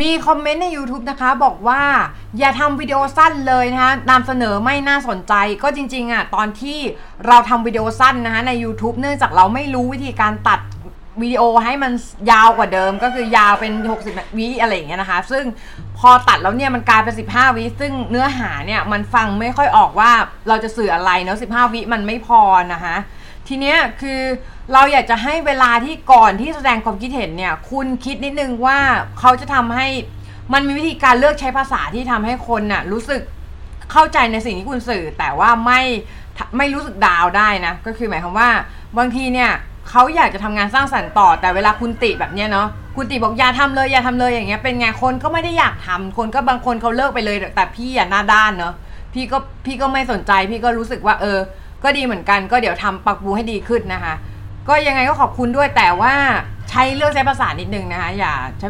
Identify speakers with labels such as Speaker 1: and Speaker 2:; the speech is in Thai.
Speaker 1: มีคอมเมนต์ใน YouTube นะคะบอกว่าอย่าทำวิดีโอสั้นเลยนะคะนำเสนอไม่น่าสนใจ ก็จริงๆอะตอนที่เราทำวิดีโอสั้นนะคะใน YouTube เนื่องจากเราไม่รู้วิธีการตัดวิดีโอให้มันยาวกว่าเดิมก็คือยาวเป็น 60 วิอะไรอย่างเงี้ยนะคะ ซึ่งพอตัดแล้วเนี่ยมันกลายเป็น 15 วิ ซึ่งเนื้อหาเนี่ยมันฟังไม่ค่อยออกว่าเราจะสื่ออะไรเนาะ 15 วิมันไม่พอนะคะ ทีเนี้ยคือเราอยากจะให้เวลาที่ก่อนที่แสดงความคิดเห็นเนี่ย คุณคิดนิดนึงว่าเขาจะทำให้มันมีวิธีการเลือกใช้ภาษาที่ทำให้คนน่ะรู้สึกเข้าใจในสิ่งที่คุณสื่อ แต่ว่าไม่ไม่รู้สึกดาวได้นะ ก็คือหมายความว่า บางทีเนี่ยเขาอยากจะทำงานสร้างสรรค์ต่อ แต่เวลาคุณติแบบเนี้ยเนาะคุณติบอกอย่าทำเลยอย่าทำเลยอย่างเงี้ยเป็นไงคนก็ไม่ได้อยากทำคนก็บางคนเขาเลิกไปเลยแต่พี่อะหน้าด้านเนาะพี่ก็พี่ก็ไม่สนใจพี่ก็รู้สึกว่าเออ ก็ดีเหมือนกันก็เดี๋ยวทำปักบูให้ดีขึ้นนะคะ ก็ยังไงก็ขอบคุณด้วยแต่ว่าใช้เลือกใช้ภาษานิดนึงนะคะอย่าใช้